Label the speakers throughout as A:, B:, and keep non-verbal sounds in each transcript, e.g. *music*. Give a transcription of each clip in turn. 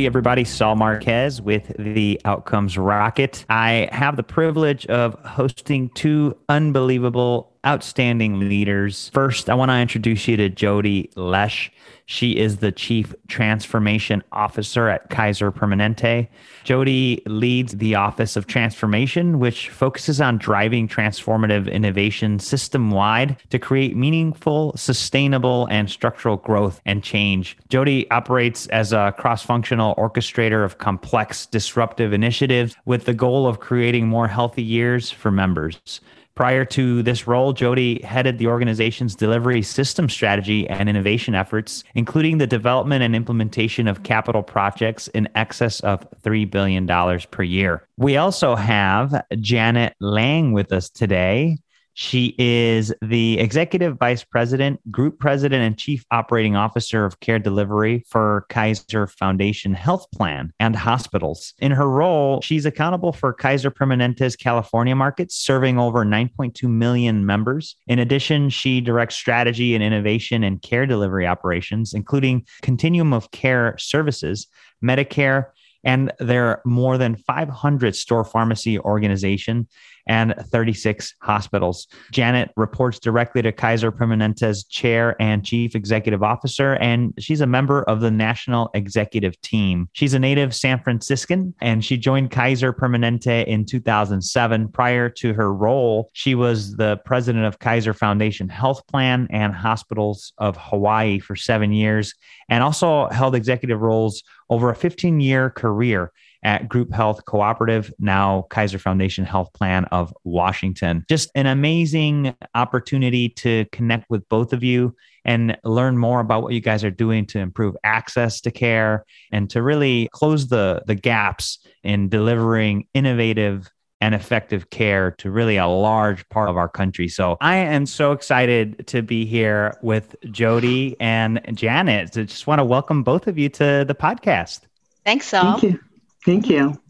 A: Hey, everybody, Saul Marquez with the Outcomes Rocket. I have the privilege of hosting two unbelievable, outstanding leaders. First, I want to introduce you to Jody Lesh. She is the Chief Transformation Officer at Kaiser Permanente. Jody leads the Office of Transformation, which focuses on driving transformative innovation system wide to create meaningful, sustainable, and structural growth and change. Jody operates as a cross functional orchestrator of complex, disruptive initiatives with the goal of creating more healthy years for members. Prior to this role, Jody headed the organization's delivery system strategy and innovation efforts, including the development and implementation of capital projects in excess of $3 billion per year. We also have Janet Liang with us today. She is the Executive Vice President, Group President, and Chief Operating Officer of Care Delivery for Kaiser Foundation Health Plan and Hospitals. In her role, she's accountable for Kaiser Permanente's California markets, serving over 9.2 million members. In addition, she directs strategy and innovation and care delivery operations, including continuum of care services, Medicare, and their more than 500 store pharmacy organization and 36 hospitals. Janet reports directly to Kaiser Permanente's chair and chief executive officer, and she's a member of the national executive team. She's a native San Franciscan, and she joined Kaiser Permanente in 2007. Prior to her role, she was the president of Kaiser Foundation Health Plan and Hospitals of Hawaii for seven years, and also held executive roles over a 15 year career at Group Health Cooperative, now Kaiser Foundation Health Plan of Washington. Just an amazing opportunity to connect with both of you and learn more about what you guys are doing to improve access to care and to really close the, the gaps in delivering innovative and effective care to really a large part of our country. So I am so excited to be here with Jody and Janet. I just want to welcome both of you to the podcast.
B: Thanks, Saul.
C: Thank you. Thank you.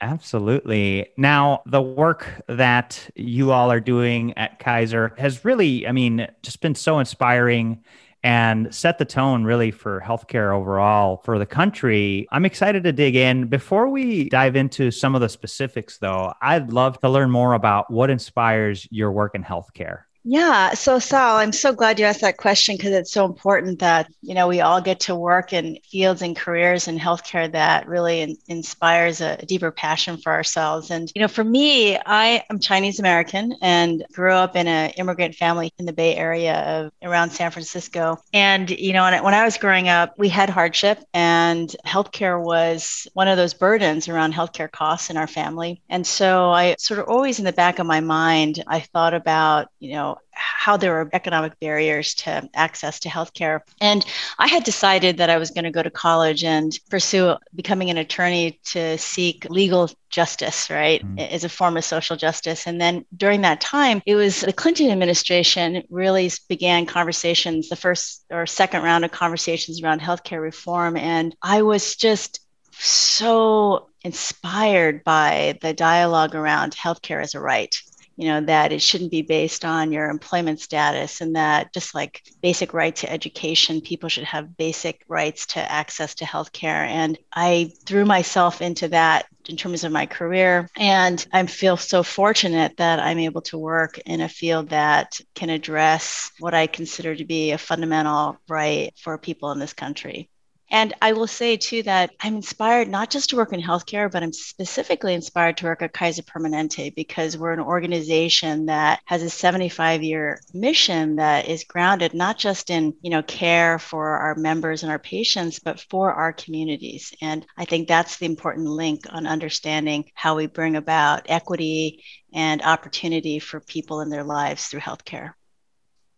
A: Absolutely. Now, the work that you all are doing at Kaiser has really, I mean, just been so inspiring and set the tone really for healthcare overall for the country. I'm excited to dig in. Before we dive into some of the specifics, though, I'd love to learn more about what inspires your work in healthcare.
B: Yeah. So, Sal, I'm so glad you asked that question because it's so important that, you know, we all get to work in fields and careers in healthcare that really in- inspires a, a, deeper passion for ourselves. And, you know, for me, I am Chinese American and grew up in an immigrant family in the Bay Area of around San Francisco. And, you know, when I was growing up, we had hardship and healthcare was one of those burdens around healthcare costs in our family. And so I sort of always in the back of my mind, I thought about, you know, how there were economic barriers to access to healthcare. And I had decided that I was going to go to college and pursue becoming an attorney to seek legal justice, right, mm-hmm. as a form of social justice. And then during that time, it was the Clinton administration really began conversations, the first or second round of conversations around healthcare reform. And I was just so inspired by the dialogue around healthcare as a right you know that it shouldn't be based on your employment status and that just like basic right to education people should have basic rights to access to healthcare. And i threw myself into that in terms of my career. And i feel so fortunate that i'm able to work in a field that can address what i consider to be a fundamental right for people in this country and I will say too that I'm inspired not just to work in healthcare, but I'm specifically inspired to work at Kaiser Permanente because we're an organization that has a 75 year mission that is grounded not just in, you know, care for our members and our patients, but for our communities. And I think that's the important link on understanding how we bring about equity and opportunity for people in their lives through healthcare.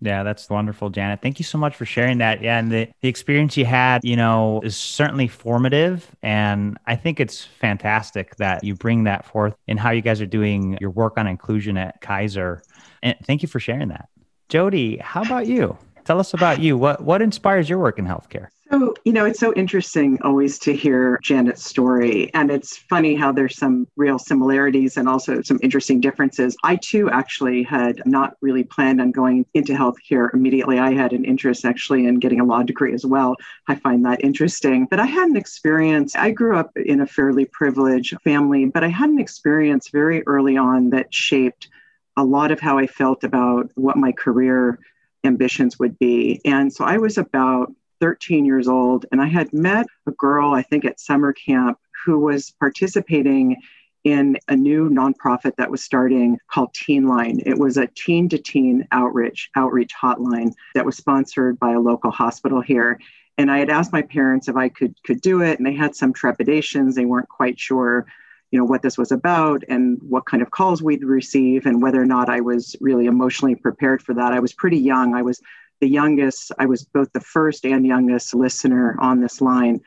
A: Yeah, that's wonderful, Janet. Thank you so much for sharing that. Yeah, and the, the experience you had, you know, is certainly formative. And I think it's fantastic that you bring that forth in how you guys are doing your work on inclusion at Kaiser. And thank you for sharing that. Jody, how about you? Tell us about you. What what inspires your work in healthcare?
C: So, you know, it's so interesting always to hear Janet's story. And it's funny how there's some real similarities and also some interesting differences. I too actually had not really planned on going into healthcare immediately. I had an interest actually in getting a law degree as well. I find that interesting. But I had an experience. I grew up in a fairly privileged family, but I had an experience very early on that shaped a lot of how I felt about what my career ambitions would be. And so I was about 13 years old, and I had met a girl, I think at summer camp, who was participating in a new nonprofit that was starting called Teen Line. It was a teen to teen outreach outreach hotline that was sponsored by a local hospital here. And I had asked my parents if I could could do it, and they had some trepidations. They weren't quite sure, you know, what this was about and what kind of calls we'd receive and whether or not I was really emotionally prepared for that. I was pretty young. I was the youngest, I was both the first and youngest listener on this line.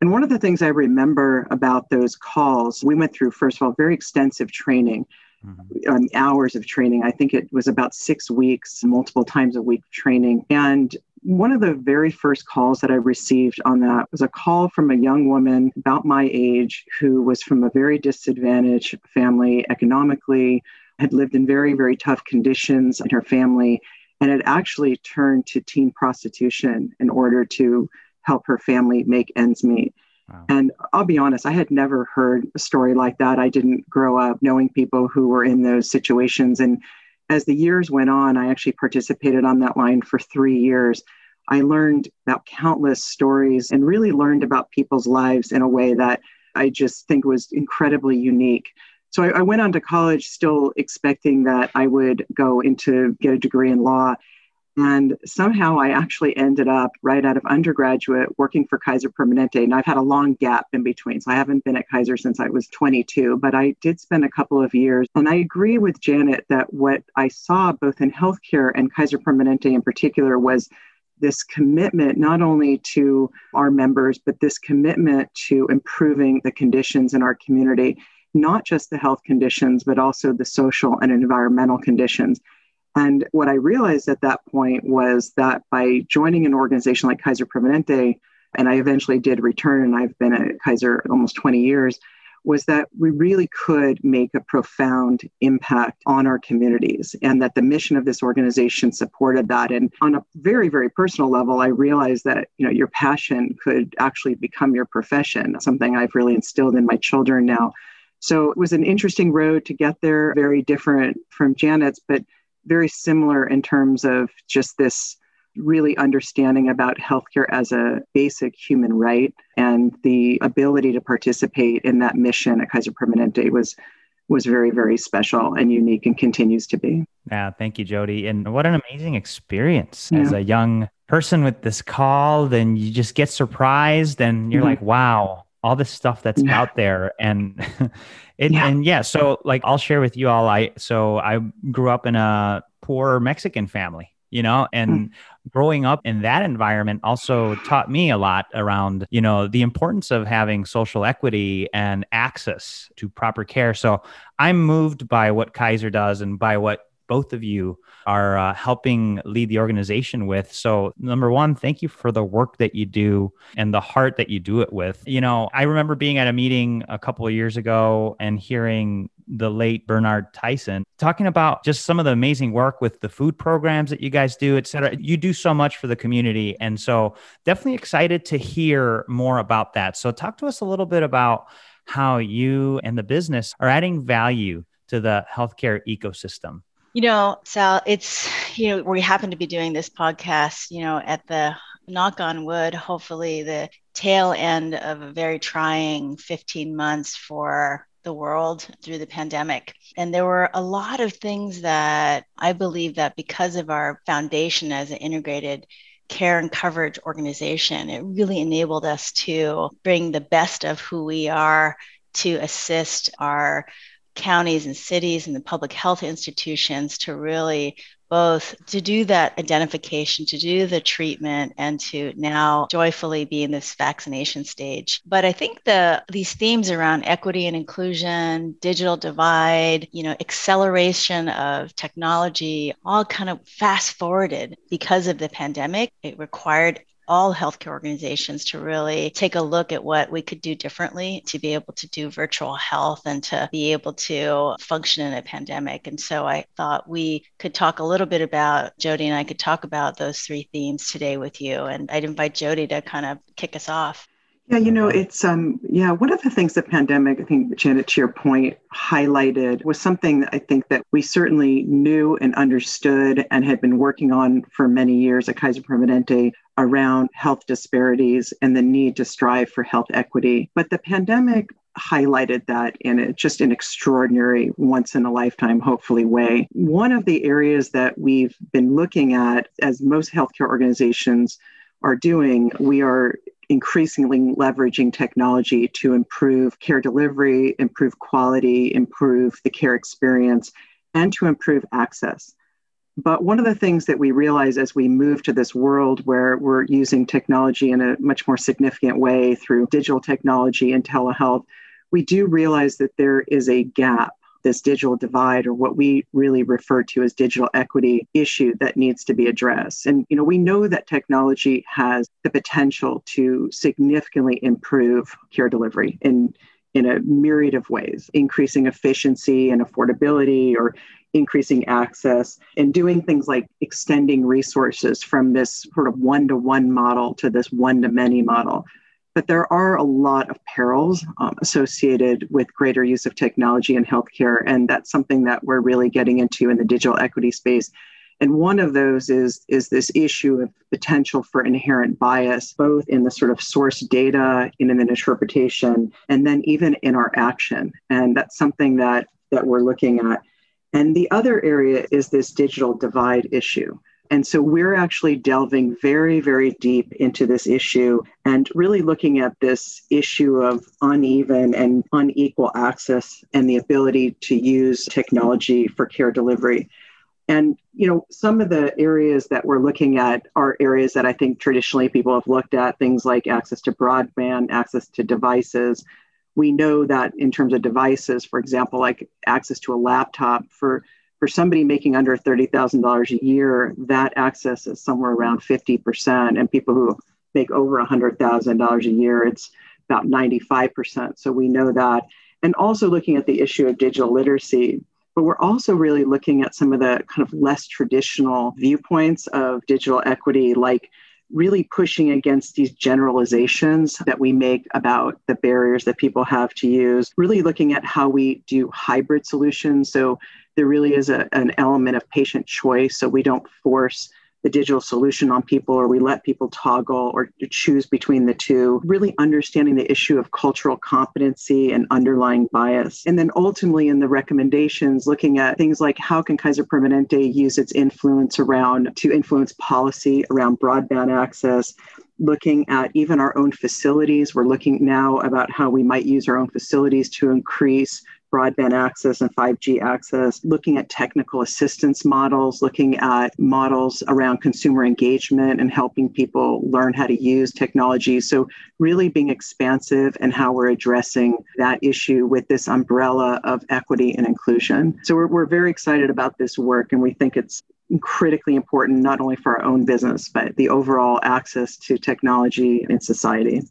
C: And one of the things I remember about those calls, we went through, first of all, very extensive training, mm-hmm. um, hours of training. I think it was about six weeks, multiple times a week training. And one of the very first calls that I received on that was a call from a young woman about my age who was from a very disadvantaged family economically, had lived in very, very tough conditions in her family, and had actually turned to teen prostitution in order to help her family make ends meet. Wow. And I'll be honest, I had never heard a story like that. I didn't grow up knowing people who were in those situations. And as the years went on, I actually participated on that line for three years. I learned about countless stories and really learned about people's lives in a way that I just think was incredibly unique. So I, I went on to college still expecting that I would go into get a degree in law. And somehow I actually ended up right out of undergraduate working for Kaiser Permanente. And I've had a long gap in between. So I haven't been at Kaiser since I was 22, but I did spend a couple of years. And I agree with Janet that what I saw both in healthcare and Kaiser Permanente in particular was this commitment not only to our members, but this commitment to improving the conditions in our community not just the health conditions, but also the social and environmental conditions. And what I realized at that point was that by joining an organization like Kaiser Permanente, and I eventually did return, and I've been at Kaiser almost 20 years, was that we really could make a profound impact on our communities and that the mission of this organization supported that and on a very very personal level i realized that you know your passion could actually become your profession something i've really instilled in my children now so it was an interesting road to get there, very different from Janet's, but very similar in terms of just this really understanding about healthcare as a basic human right and the ability to participate in that mission at Kaiser Permanente was was very very special and unique and continues to be.
A: Yeah, thank you Jody and what an amazing experience yeah. as a young person with this call then you just get surprised and you're mm-hmm. like wow all this stuff that's yeah. out there and *laughs* it, yeah. and yeah so like i'll share with you all i so i grew up in a poor mexican family you know and mm. growing up in that environment also taught me a lot around you know the importance of having social equity and access to proper care so i'm moved by what kaiser does and by what both of you are uh, helping lead the organization with. So, number one, thank you for the work that you do and the heart that you do it with. You know, I remember being at a meeting a couple of years ago and hearing the late Bernard Tyson talking about just some of the amazing work with the food programs that you guys do, et cetera. You do so much for the community. And so, definitely excited to hear more about that. So, talk to us a little bit about how you and the business are adding value to the healthcare ecosystem.
B: You know, Sal, it's, you know, we happen to be doing this podcast, you know, at the knock on wood, hopefully the tail end of a very trying 15 months for the world through the pandemic. And there were a lot of things that I believe that because of our foundation as an integrated care and coverage organization, it really enabled us to bring the best of who we are to assist our counties and cities and the public health institutions to really both to do that identification, to do the treatment, and to now joyfully be in this vaccination stage. But I think the these themes around equity and inclusion, digital divide, you know, acceleration of technology, all kind of fast forwarded because of the pandemic. It required all healthcare organizations to really take a look at what we could do differently to be able to do virtual health and to be able to function in a pandemic. And so I thought we could talk a little bit about Jody and I could talk about those three themes today with you. And I'd invite Jody to kind of kick us off.
C: Yeah, you know, it's um yeah, one of the things the pandemic, I think Janet to your point, highlighted was something that I think that we certainly knew and understood and had been working on for many years at Kaiser Permanente around health disparities and the need to strive for health equity. But the pandemic highlighted that in a, just an extraordinary once in a lifetime hopefully way one of the areas that we've been looking at as most healthcare organizations are doing we are increasingly leveraging technology to improve care delivery, improve quality, improve the care experience, and to improve access. But one of the things that we realize as we move to this world where we're using technology in a much more significant way through digital technology and telehealth, we do realize that there is a gap this digital divide or what we really refer to as digital equity issue that needs to be addressed. And you know, we know that technology has the potential to significantly improve care delivery in in a myriad of ways, increasing efficiency and affordability or increasing access and doing things like extending resources from this sort of one to one model to this one to many model. But there are a lot of perils um, associated with greater use of technology in healthcare. And that's something that we're really getting into in the digital equity space. And one of those is, is this issue of potential for inherent bias, both in the sort of source data and in the interpretation, and then even in our action. And that's something that, that we're looking at. And the other area is this digital divide issue. And so we're actually delving very, very deep into this issue and really looking at this issue of uneven and unequal access and the ability to use technology for care delivery. And you know, some of the areas that we're looking at are areas that I think traditionally people have looked at, things like access to broadband, access to devices. We know that in terms of devices, for example, like access to a laptop for for somebody making under $30,000 a year, that access is somewhere around 50%. And people who make over $100,000 a year, it's about 95%. So we know that. And also looking at the issue of digital literacy. But we're also really looking at some of the kind of less traditional viewpoints of digital equity, like really pushing against these generalizations that we make about the barriers that people have to use, really looking at how we do hybrid solutions. So there really is a, an element of patient choice. So we don't force the digital solution on people or we let people toggle or choose between the two, really understanding the issue of cultural competency and underlying bias. And then ultimately in the recommendations, looking at things like how can Kaiser Permanente use its influence around to influence policy around broadband access, looking at even our own facilities. We're looking now about how we might use our own facilities to increase broadband access and 5G access, looking at technical assistance models, looking at models around consumer engagement and helping people learn how to use technology. So, really being expansive and how we're addressing that issue with this umbrella of equity and inclusion. So, we're, we're very excited about this work and we think it's critically important not only for our own business, but the overall access to technology in society.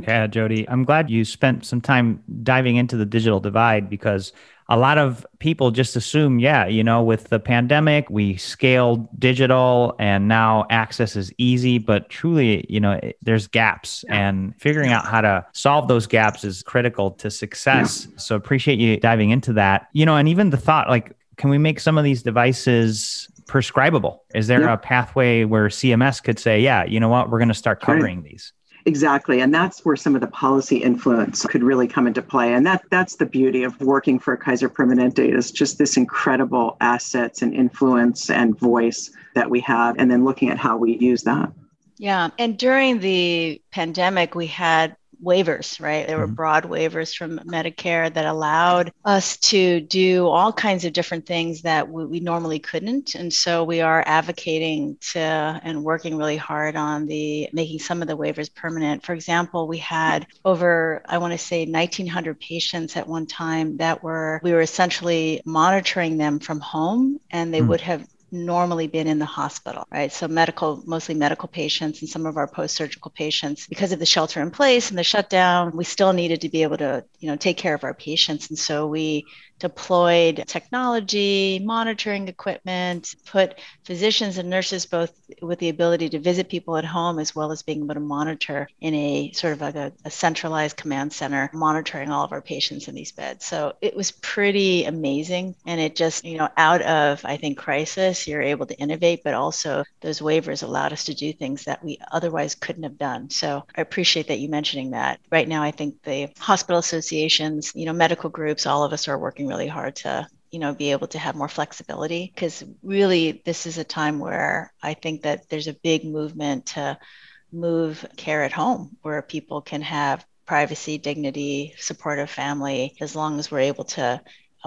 A: Yeah, Jody, I'm glad you spent some time diving into the digital divide because a lot of people just assume, yeah, you know, with the pandemic, we scaled digital and now access is easy, but truly, you know, there's gaps yeah. and figuring out how to solve those gaps is critical to success. Yeah. So appreciate you diving into that. You know, and even the thought like, can we make some of these devices prescribable? Is there yeah. a pathway where CMS could say, yeah, you know what, we're going to start covering right. these?
C: Exactly. And that's where some of the policy influence could really come into play. And that that's the beauty of working for Kaiser Permanente is just this incredible assets and influence and voice that we have, and then looking at how we use that.
B: Yeah. And during the pandemic, we had waivers, right? There were mm-hmm. broad waivers from Medicare that allowed us to do all kinds of different things that we, we, normally couldn't. And so we are advocating to and working really hard on the making some of the waivers permanent. For example, we had over, I want to say 1900 patients at one time that were, we were essentially monitoring them from home and they mm-hmm. would have normally been in the hospital, right? So medical, mostly medical patients and some of our post-surgical patients, because of the shelter in place and the shutdown, we still needed to be able to, you know, take care of our patients. And so we deployed technology, monitoring equipment, put physicians and nurses both with the ability to visit people at home as well as being able to monitor in a sort of like a, a, centralized command center, monitoring all of our patients in these beds. So it was pretty amazing. And it just, you know, out of, I think, crisis, you're able to innovate, but also those waivers allowed us to do things that we otherwise couldn't have done. So I appreciate that you mentioning that. Right now, I think the hospital associations, you know, medical groups, all of us are working really hard to you know be able to have more flexibility because really this is a time where i think that there's a big movement to move care at home where people can have privacy dignity supportive family as long as we're able to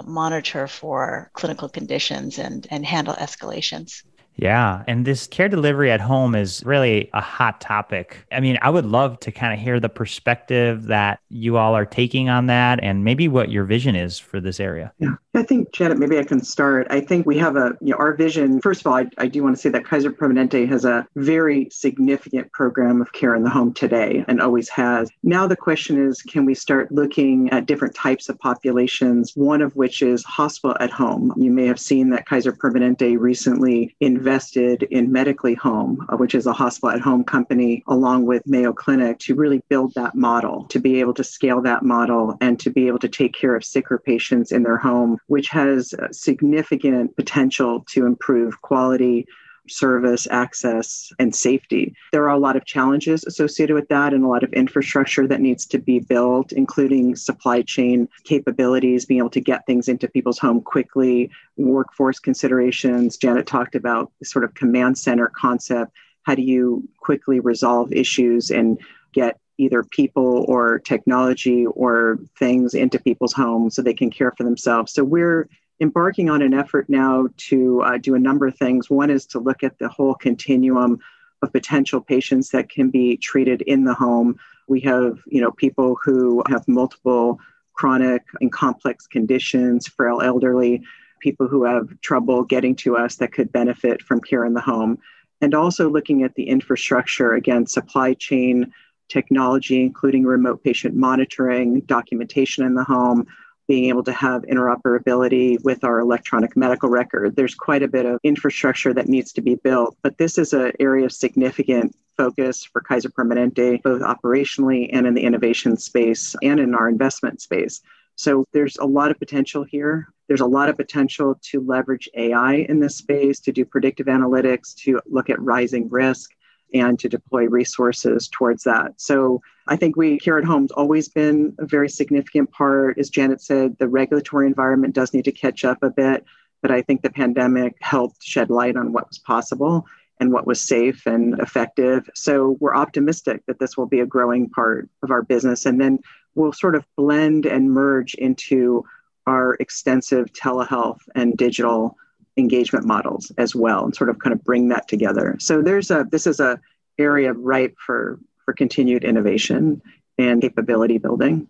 B: monitor for clinical conditions and and handle escalations
A: yeah. And this care delivery at home is really a hot topic. I mean, I would love to kind of hear the perspective that you all are taking on that and maybe what your vision is for this area.
C: Yeah. I think, Janet, maybe I can start. I think we have a, you know, our vision. First of all, I, I do want to say that Kaiser Permanente has a very significant program of care in the home today and always has. Now the question is can we start looking at different types of populations, one of which is hospital at home? You may have seen that Kaiser Permanente recently invested in Medically Home, uh, which is a hospital at home company, along with Mayo Clinic, to really build that model, to be able to scale that model and to be able to take care of sicker patients in their home which has uh, significant potential to improve quality, service, access, and safety. There are a lot of challenges associated with that and a lot of infrastructure that needs to be built, including supply chain capabilities, being able to get things into people's home quickly, workforce considerations. Janet talked about the sort of command center concept. How do you quickly resolve issues and get either people or technology or things into people's homes so they can care for themselves. So we're embarking on an effort now to uh, do a number of things. One is to look at the whole continuum of potential patients that can be treated in the home. We have, you know, people who have multiple chronic and complex conditions, frail elderly, people who have trouble getting to us that could benefit from care in the home. And also looking at the infrastructure, again, supply chain technology, including remote patient monitoring, documentation in the home, being able to have interoperability with our electronic medical record. There's quite a bit of infrastructure that needs to be built, but this is an area of significant focus for Kaiser Permanente, both operationally and in the innovation space and in our investment space. So there's a lot of potential here. There's a lot of potential to leverage AI in this space, to do predictive analytics, to look at rising risk and to deploy resources towards that. So I think we here at Home's always been a very significant part. As Janet said, the regulatory environment does need to catch up a bit, but I think the pandemic helped shed light on what was possible and what was safe and effective. So we're optimistic that this will be a growing part of our business. And then we'll sort of blend and merge into our extensive telehealth and digital engagement models as well and sort of kind of bring that together so there's a this is a area ripe for for continued innovation and capability building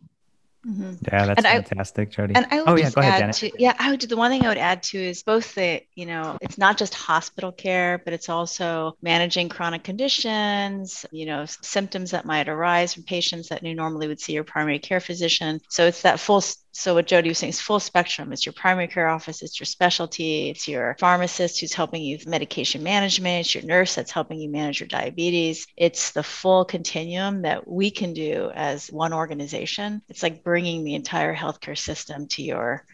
A: Mm-hmm. Yeah, that's and fantastic, I, Jody.
B: And I would oh, yeah, add ahead, to yeah, I would the one thing I would add to is both the you know it's not just hospital care, but it's also managing chronic conditions, you know, symptoms that might arise from patients that you normally would see your primary care physician. So it's that full so what Jody was saying is full spectrum. It's your primary care office, it's your specialty, it's your pharmacist who's helping you with medication management, it's your nurse that's helping you manage your diabetes. It's the full continuum that we can do as one organization. It's like bringing the entire healthcare system to your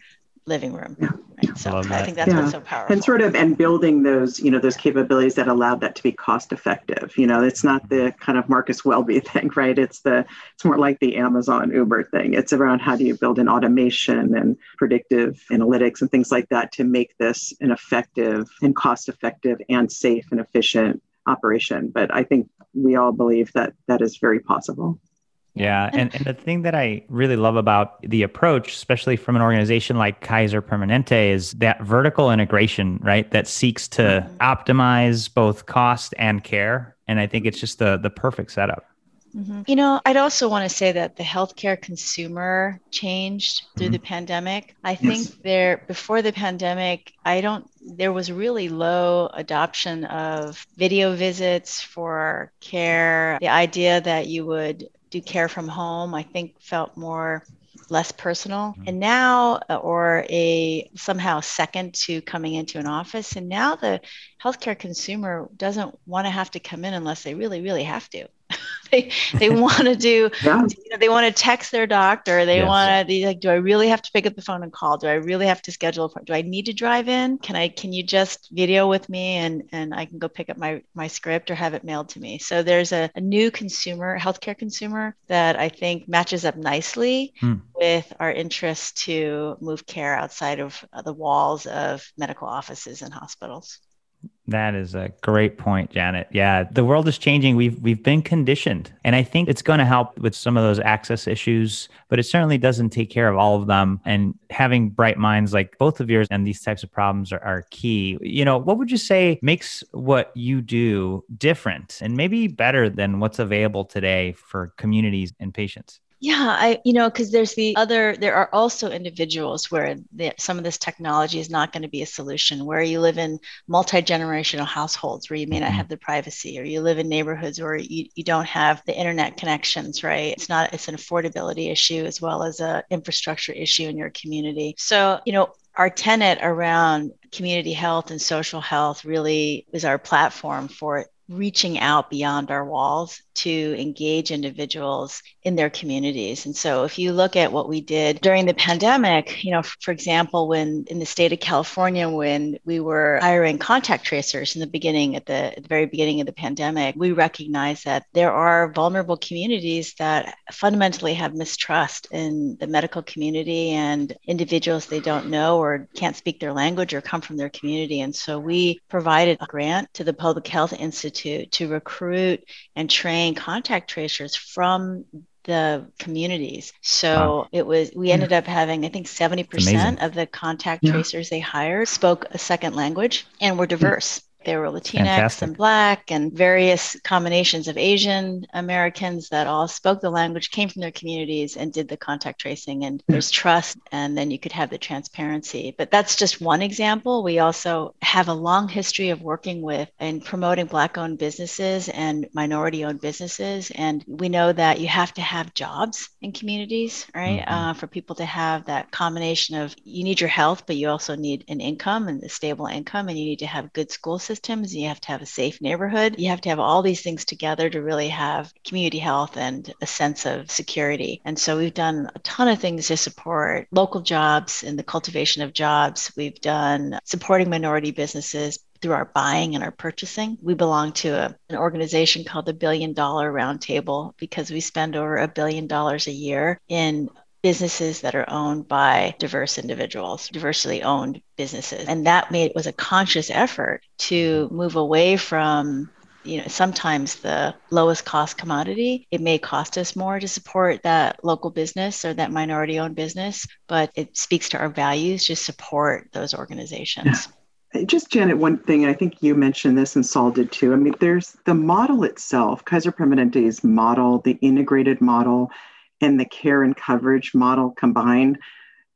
B: living room. Yeah. Right? So I, I, think that's yeah. what's so powerful.
C: And sort of and building those, you know, those capabilities that allowed that to be cost effective. You know, it's not the mm-hmm. kind of Marcus Welby *laughs* thing, right? It's the it's more like the Amazon Uber thing. It's around how do you build an automation and predictive analytics and things like that to make this an effective and cost effective and safe and efficient operation. But I think we all believe that that is very possible.
A: Yeah. And, and the thing that I really love about the approach, especially from an organization like Kaiser Permanente, is that vertical integration, right? That seeks to mm-hmm. optimize both cost and care. And I think it's just the the perfect setup.
B: Mm-hmm. You know, I'd also want to say that the healthcare consumer changed through mm-hmm. the pandemic. I think yes. there before the pandemic, I don't there was really low adoption of video visits for care. The idea that you would do care from home, I think felt more less personal mm-hmm. and now uh, or a somehow second to coming into an office and now the healthcare consumer doesn't want to have to come in unless they really really have to *laughs* they they *laughs* want to do yeah. you know, they want to text their doctor they yes. want to like do i really have to pick up the phone and call do i really have to schedule do i need to drive in can i can you just video with me and and i can go pick up my my script or have it mailed to me so there's a, a new consumer healthcare consumer that i think matches up nicely hmm. with our interest to move care outside of the walls of medical offices and hospitals
A: that is a great point, Janet. Yeah, the world is changing. We've we've been conditioned, and I think it's going to help with some of those access issues, but it certainly doesn't take care of all of them. And having bright minds like both of yours and these types of problems are, are key. You know, what would you say makes what you do different and maybe better than what's available today for communities and patients?
B: Yeah, I you know because there's the other there are also individuals where the, some of this technology is not going to be a solution where you live in multi-generational households where you may not mm-hmm. have the privacy or you live in neighborhoods where you, you don't have the internet connections, right? It's not it's an affordability issue as well as a infrastructure issue in your community. So, you know, our tenet around community health and social health really is our platform for reaching out beyond our walls to engage individuals in their communities. And so if you look at what we did during the pandemic, you know, for example, when in the state of California, when we were hiring contact tracers in the beginning, at the, at the very beginning of the pandemic, we recognized that there are vulnerable communities that fundamentally have mistrust in the medical community and individuals they don't know or can't speak their language or come from their community. And so we provided a grant to the Public Health Institute to recruit and train contact tracers from the communities. So wow. it was, we ended up having, I think 70% of the contact yeah. tracers they hired spoke a second language and were hmm. diverse. They were Latinx Fantastic. and Black and various combinations of Asian Americans that all spoke the language, came from their communities, and did the contact tracing. And there's trust, and then you could have the transparency. But that's just one example. We also have a long history of working with and promoting Black owned businesses and minority owned businesses. And we know that you have to have jobs in communities, right? Mm-hmm. Uh, for people to have that combination of you need your health, but you also need an income and a stable income, and you need to have good school systems systems, you have to have a safe neighborhood. You have to have all these things together to really have community health and a sense of security. And so we've done a ton of things to support local jobs and the cultivation of jobs. We've done supporting minority businesses through our buying and our purchasing. We belong to a, an organization called the Billion Dollar Roundtable because we spend over a billion dollars a year in businesses that are owned by diverse individuals, diversely owned businesses. And that made was a conscious effort to move away from you know sometimes the lowest cost commodity it may cost us more to support that local business or that minority owned business but it speaks to our values to support those organizations
C: yeah. Just Janet, one thing, I think you mentioned this and Saul did too. I mean, there's the model itself, Kaiser Permanente's model, the integrated model, and the care and coverage model combined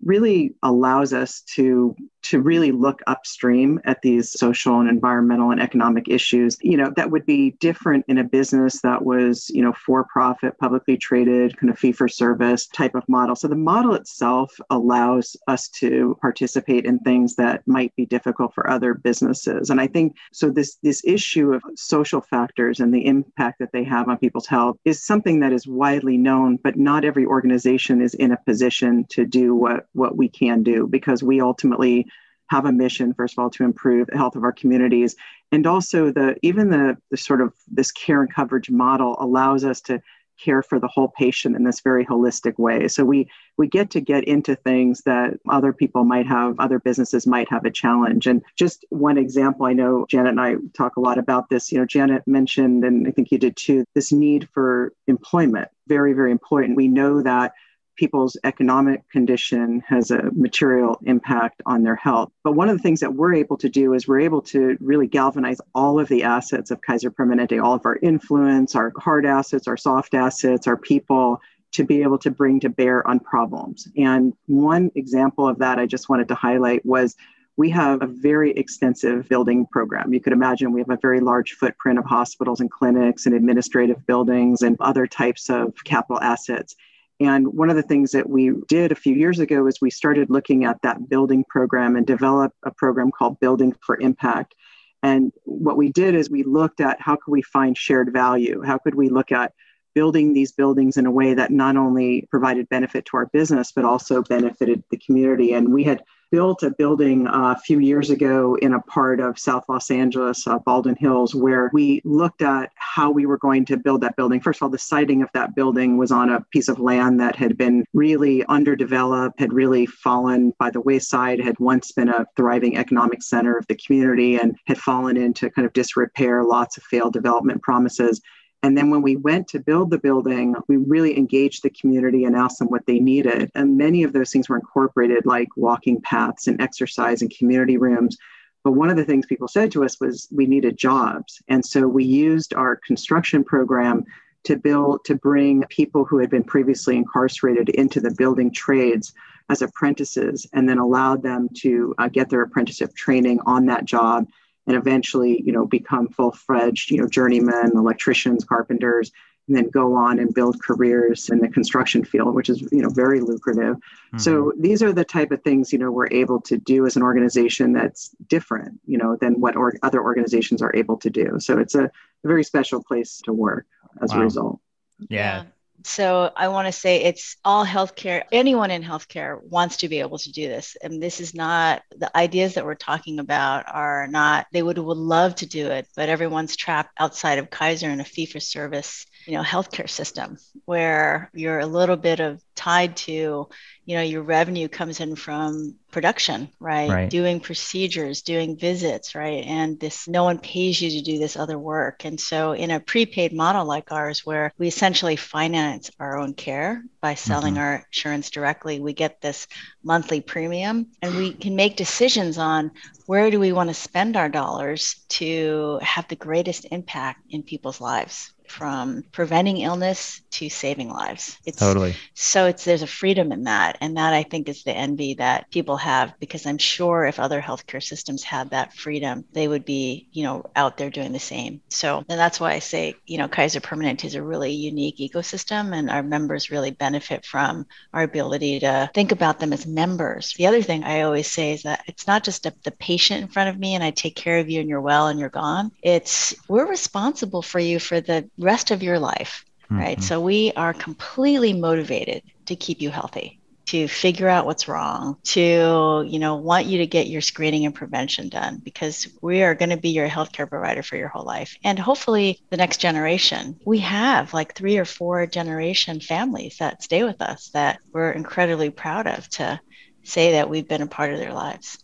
C: really allows us to to really look upstream at these social and environmental and economic issues you know that would be different in a business that was you know for profit publicly traded kind of fee for service type of model. So the model itself allows us to participate in things that might be difficult for other businesses. And i think so this this issue of social factors and the impact that they have on people's health is something that is widely known but not every organization is in a position to do what what we can do because we ultimately have a mission first of all to improve the health of our communities. And also the even the, the sort of this care and coverage model allows us to care for the whole patient in this very holistic way. So we we get to get into things that other people might have other businesses might have a challenge. And just one example i know janet and i talk a lot about this. You know janet mentioned and i think you did too this need for employment very very important. We know that people's economic condition has a material impact on their health. But one of the things that we're able to do is we're able to really galvanize all of the assets of Kaiser Permanente, all of our influence, our hard assets, our soft assets, our people, to be able to bring to bear on problems. And one example of that I just wanted to highlight was we have a very extensive building program. You could imagine we have a very large footprint of hospitals and clinics and administrative buildings and other types of capital assets. And one of the things that we did a few years ago is we started looking at that building program and developed a program called Building for Impact. And what we did is we looked at how could we find shared value? How could we look at building these buildings in a way that not only provided benefit to our business, but also benefited the community? And we had built a building uh, a few years ago in a part of South Los Angeles, uh, Baldwin Hills, where we looked at how we were going to build that building. First of all, the siting of that building was on a piece of land that had been really underdeveloped, had really fallen by the wayside, had once been a thriving economic center of the community, and had fallen into kind of disrepair, lots of failed development promises. And then when we went to build the building, we really engaged the community and asked them what they needed. And many of those things were incorporated, like walking paths and exercise and community rooms. But one of the things people said to us was we needed jobs. And so we used our construction program to build to bring people who had been previously incarcerated into the building trades as apprentices and then allowed them to uh, get their apprenticeship training on that job and eventually, you know, become full-fledged, you know, journeymen, electricians, carpenters, and then go on and build careers in the construction field, which is, you know, very lucrative. Mm-hmm. So these are the type of things, you know, we're able to do as an organization that's different, you know, than what or- other organizations are able to do. So it's a, a very special place to work as wow. a result.
A: Yeah.
B: So I want to say it's all healthcare. Anyone in healthcare wants to be able to do this. And this is not the ideas that we're talking about are not, they would, would love to do it, but everyone's trapped outside of Kaiser in a fee for service you know healthcare system where you're a little bit of tied to you know your revenue comes in from production right? right doing procedures doing visits right and this no one pays you to do this other work and so in a prepaid model like ours where we essentially finance our own care by selling mm-hmm. our insurance directly we get this monthly premium and we can make decisions on where do we want to spend our dollars to have the greatest impact in people's lives from preventing illness to saving lives.
A: It's totally
B: so it's there's a freedom in that. And that I think is the envy that people have because I'm sure if other healthcare systems had that freedom, they would be, you know, out there doing the same. So and that's why I say, you know, Kaiser Permanente is a really unique ecosystem and our members really benefit from our ability to think about them as members. The other thing I always say is that it's not just a, the patient in front of me and I take care of you and you're well and you're gone. It's we're responsible for you for the rest of your life, mm-hmm. right? So we are completely motivated to keep you healthy to figure out what's wrong to you know want you to get your screening and prevention done because we are going to be your healthcare provider for your whole life and hopefully the next generation we have like three or four generation families that stay with us that we're incredibly proud of to say that we've been a part of their lives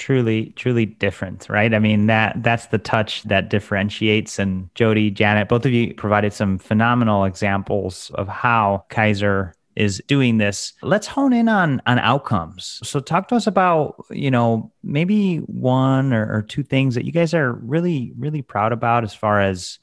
A: truly truly different right? I mean that that's the touch that differentiates. And jody janet both of you provided some phenomenal examples of how kaiser is doing this. Let's hone in on on outcomes. So talk to us about you know maybe one or, or two things that you guys are really really proud about as far as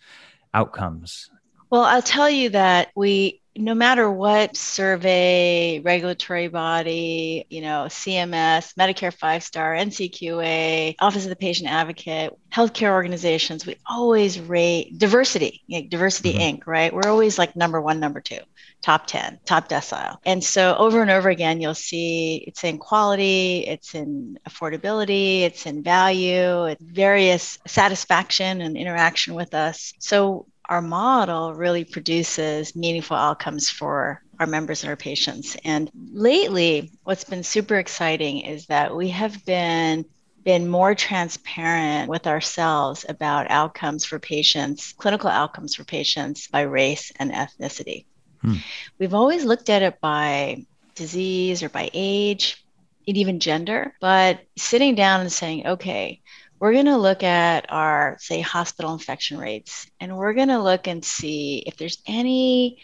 A: outcomes.
B: Well i'll tell you that we no matter what survey, regulatory body, you know, CMS, Medicare five star, NCQA, Office of the Patient Advocate, healthcare organizations, we always rate diversity, like Diversity mm-hmm. Inc., right? We're always like number one, number two, top 10, top decile. And so over and over again, you'll see it's in quality, it's in affordability, it's in value, it's various satisfaction and interaction with us. So our model really produces meaningful outcomes for our members and our patients. And lately, what's been super exciting is that we have been been more transparent with ourselves about outcomes for patients, clinical outcomes for patients by race and ethnicity. Hmm. We've always looked at it by disease or by age and even gender, but sitting down and saying, okay, we're going to look at our, say, hospital infection rates, and we're going to look and see if there's any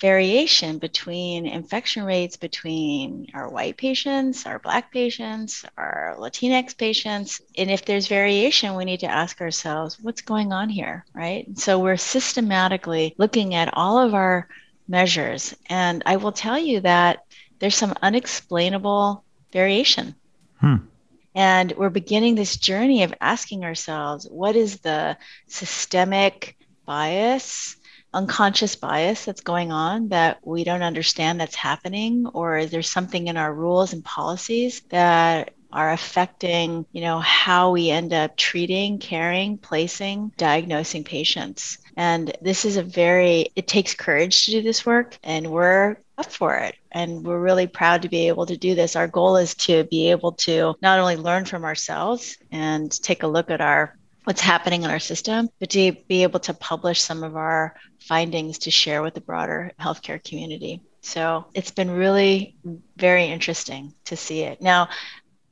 B: variation between infection rates between our white patients, our black patients, our Latinx patients. And if there's variation, we need to ask ourselves, what's going on here, right? so we're systematically looking at all of our measures. And I will tell you that there's some unexplainable variation. Hmm. And we're beginning this journey of asking ourselves what is the systemic bias, unconscious bias that's going on that we don't understand that's happening? Or is there something in our rules and policies that are affecting, you know, how we end up treating, caring, placing, diagnosing patients. And this is a very, it takes courage to do this work, and we're up for it. And we're really proud to be able to do this. Our goal is to be able to not only learn from ourselves and take a look at our what's happening in our system, but to be able to publish some of our findings to share with the broader healthcare community. So it's been really very interesting to see it. Now,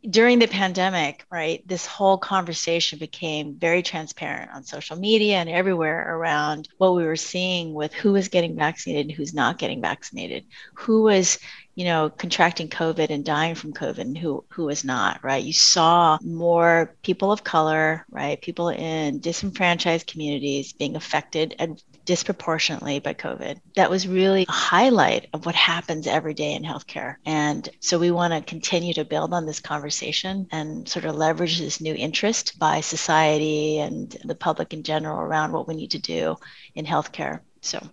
B: during the pandemic, right, this whole conversation became very transparent on social media and everywhere around what we were seeing with who was getting vaccinated and who's not getting vaccinated, who was, you know, contracting COVID and dying from COVID and who who was not, right? You saw more people of color, right, people in disenfranchised communities being affected and disproportionately by COVID. That was really a highlight of what happens every day in healthcare. And so we want to continue to build on this conversation and sort of leverage this new interest by society and the public in general around what we need to do in healthcare. So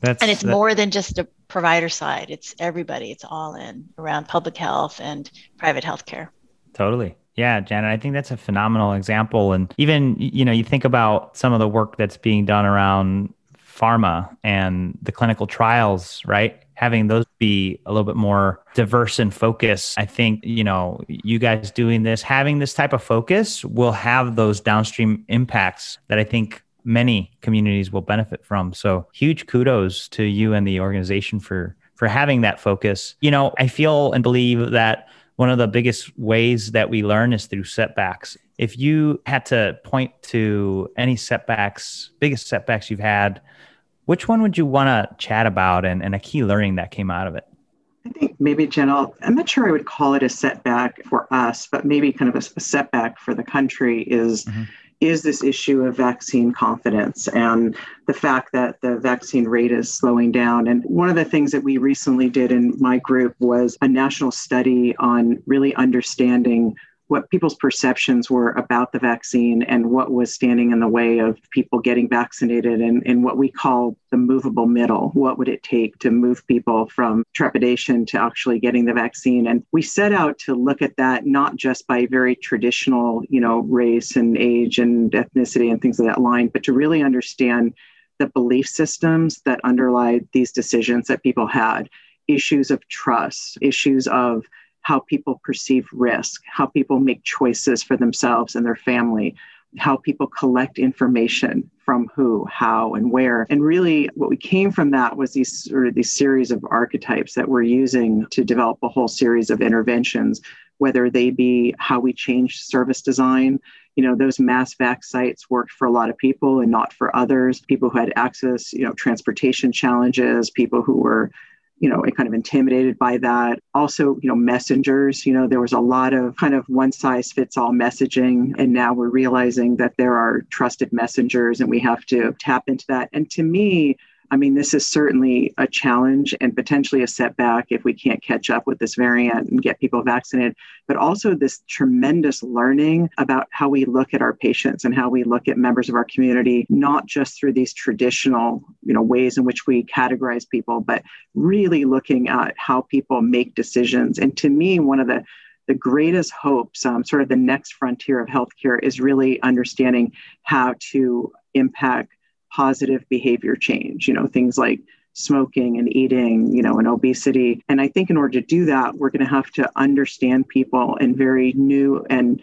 B: that's, and it's that, more than just a provider side. It's everybody. It's all in around public health and private healthcare.
A: Totally. Yeah, Janet, I think that's a phenomenal example. And even, you know, you think about some of the work that's being done around pharma and the clinical trials, right? Having those be a little bit more diverse in focus. I think, you know, you guys doing this, having this type of focus will have those downstream impacts that I think many communities will benefit from. So huge kudos to you and the organization for for having that focus. You know, I feel and believe that one of the biggest ways that we learn is through setbacks. If you had to point to any setbacks, biggest setbacks you've had which one would you want to chat about and, and a key learning that came out of it?
C: I think maybe, Jen, I'm not sure I would call it a setback for us, but maybe kind of a, a setback for the country is. Mm-hmm. Is this issue of vaccine confidence and the fact that the vaccine rate is slowing down? And one of the things that we recently did in my group was a national study on really understanding what people's perceptions were about the vaccine and what was standing in the way of people getting vaccinated and, and what we call the movable middle. What would it take to move people from trepidation to actually getting the vaccine? And we set out to look at that not just by very traditional, you know, race and age and ethnicity and things of that line, but to really understand the belief systems that underlie these decisions that people had, issues of trust, issues of how people perceive risk, how people make choices for themselves and their family, how people collect information from who, how, and where. And really, what we came from that was these sort of these series of archetypes that we're using to develop a whole series of interventions, whether they be how we change service design. You know, those mass vac sites worked for a lot of people and not for others. People who had access, you know, transportation challenges, people who were you know, kind of intimidated by that. Also, you know, messengers, you know, there was a lot of kind of one size fits all messaging. And now we're realizing that there are trusted messengers and we have to tap into that. And to me, I mean, this is certainly a challenge and potentially a setback if we can't catch up with this variant and get people vaccinated, but also this tremendous learning about how we look at our patients and how we look at members of our community, not just through these traditional, you know, ways in which we categorize people, but really looking at how people make decisions. And to me, one of the the greatest hopes, um, sort of the next frontier of healthcare, is really understanding how to impact positive behavior change, you know, things like smoking and eating, you know, and obesity. And I think in order to do that, we're going to have to understand people in very new and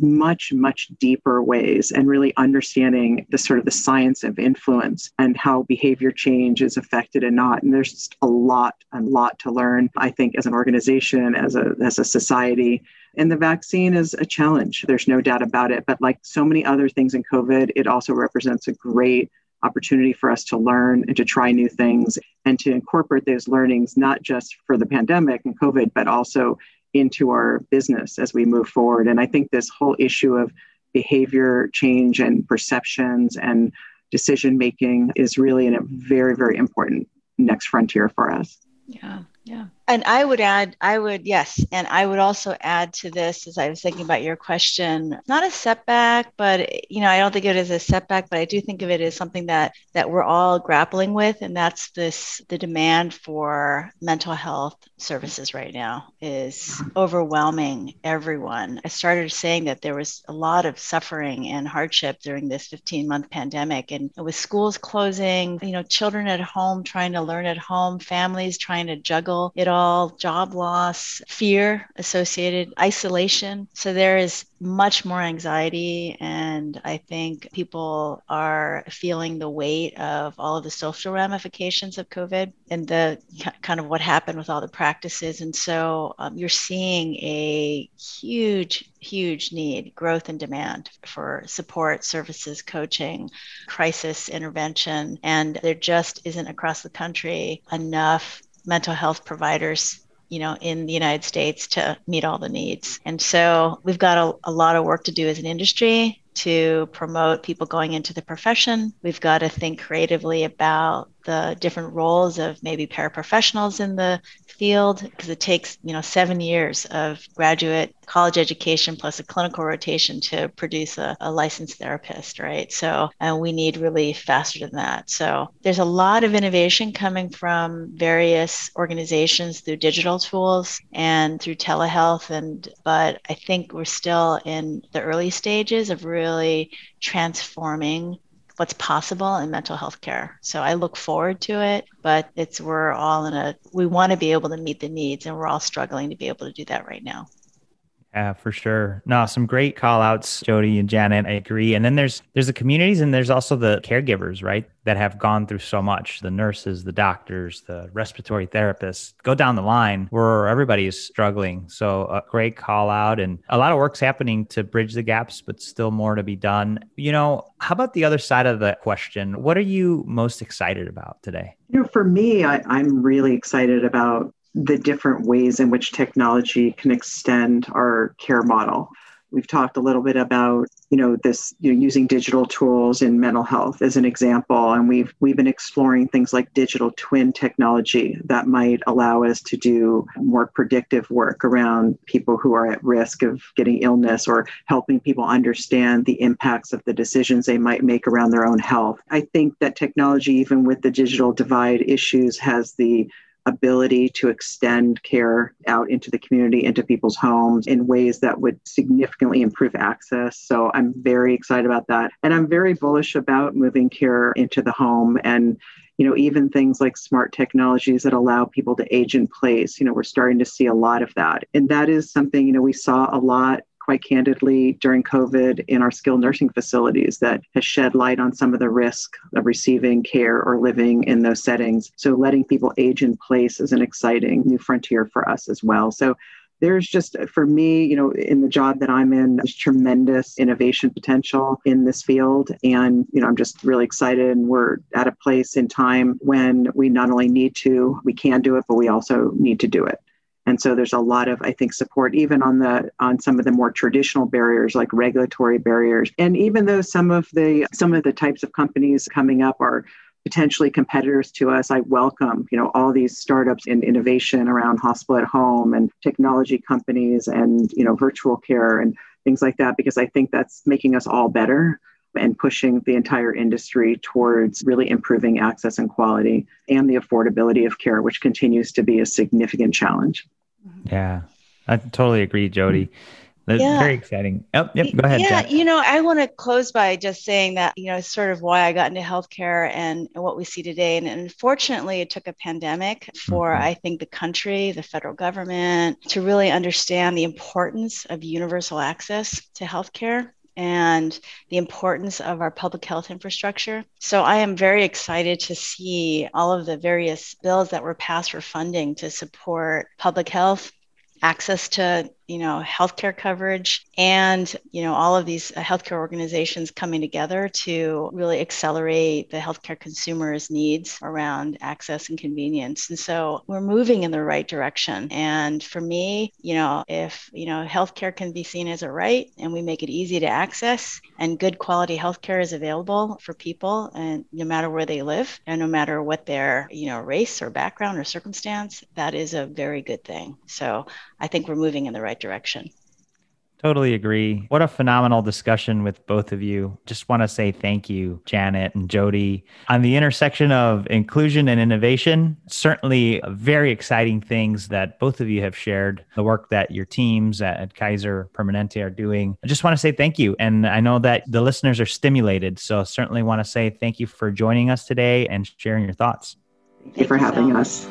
C: much much deeper ways and really understanding the sort of the science of influence and how behavior change is affected and not and there's just a lot a lot to learn i think as an organization as a as a society and the vaccine is a challenge. There's no doubt about it. But like so many other things in COVID, it also represents a great opportunity for us to learn and to try new things and to incorporate those learnings, not just for the pandemic and COVID, but also into our business as we move forward. And I think this whole issue of behavior change and perceptions and decision making is really a very, very important next frontier for us.
B: Yeah, yeah. And I would add, I would, yes. And I would also add to this as I was thinking about your question, not a setback, but, you know, I don't think it as a setback, but I do think of it as something that, that we're all grappling with. And that's this, the demand for mental health services right now is overwhelming everyone. I started saying that there was a lot of suffering and hardship during this 15 month pandemic. And with schools closing, you know, children at home trying to learn at home, families trying to juggle it all, job loss, fear associated, isolation. So there is much more anxiety. And I think people are feeling the weight of all of the social ramifications of COVID and the kind of what happened with all the practices. And so um, you're seeing a huge, huge need, growth and demand for support, services, coaching, crisis intervention. And there just isn't across the country enough mental health providers you know in the united states to meet all the needs and so we've got a, a lot of work to do as an industry to promote people going into the profession. We've got to think creatively about the different roles of maybe paraprofessionals in the field because it takes you know seven years of graduate college education plus a clinical rotation to produce a, a licensed therapist right? So and we need relief faster than that. So there's a lot of innovation coming from various organizations through digital tools and through telehealth and but i think we're still in the early stages of really transforming what's possible in mental health care. So I look forward to it, but it's we're all in a we want to be able to meet the needs and we're all struggling to be able to do that right now.
A: Yeah, for sure. No, some great call outs, Jody and Janet. I agree. And then there's there's the communities and there's also the caregivers, right? That have gone through so much. The nurses, the doctors, the respiratory therapists. Go down the line where everybody is struggling. So a great call out and a lot of work's happening to bridge the gaps, but still more to be done. You know, how about the other side of the question? What are you most excited about today?
C: You know, for me, I, I'm really excited about the different ways in which technology can extend our care model. We've talked a little bit about, you know, this you know, using digital tools in mental health as an example, and we've we've been exploring things like digital twin technology that might allow us to do more predictive work around people who are at risk of getting illness or helping people understand the impacts of the decisions they might make around their own health. I think that technology, even with the digital divide issues, has the ability to extend care out into the community, into people's homes in ways that would significantly improve access. So I'm very excited about that. And I'm very bullish about moving care into the home and you know even things like smart technologies that allow people to age in place you know we're starting to see a lot of that and that is something you know we saw a lot quite candidly during COVID in our skilled nursing facilities that has shed light on some of the risk of receiving care or living in those settings. So letting people age in place is an exciting new frontier for us as well. So there's just for me you know in the job that i'm in there's tremendous innovation potential in this field and you know i'm just really excited and we're at a place in time when we not only need to we can do it but we also need to do it and so there's a lot of i think support even on the on some of the more traditional barriers like regulatory barriers. And even though some of the some of the types of companies coming up are potentially competitors to us i welcome you know all these startups in innovation around hospital at home and technology companies and you know virtual care and things like that because i think that's making us all better and pushing the entire industry towards really improving access and quality and the affordability of care, which continues to be a significant challenge.
A: Yeah, I totally agree, Jody. That's yeah. very exciting. Oh, yep, go ahead.
B: Yeah, you know, I want to close by just saying that, you know, sort of why I got into healthcare and, and what we see today. And, and unfortunately, it took a pandemic for, mm-hmm. I think, the country, the federal government to really understand the importance of universal access to healthcare and the importance of our public health infrastructure. So I am very excited to see all of the various bills that were passed for funding to support public health access to you know, healthcare coverage and, you know, all of these uh, healthcare organizations coming together to really accelerate the healthcare consumers' needs around access and convenience. And so we're moving in the right direction. And for me, you know, if, you know, healthcare can be seen as a right and we make it easy to access and good quality healthcare is available for people and no matter where they live and no matter what their, you know, race or background or circumstance, that is a very good thing. So I think we're moving in the right direction.
A: Totally agree. What a phenomenal discussion with both of you. Just want to say thank you, Janet and Jody. On the intersection of inclusion and innovation, certainly very exciting things that both of you have shared, the work that your teams at Kaiser Permanente are doing. I just want to say thank you. And I know that the listeners are stimulated. So certainly want to say thank you for joining us today and sharing your thoughts.
C: Thank you for having us.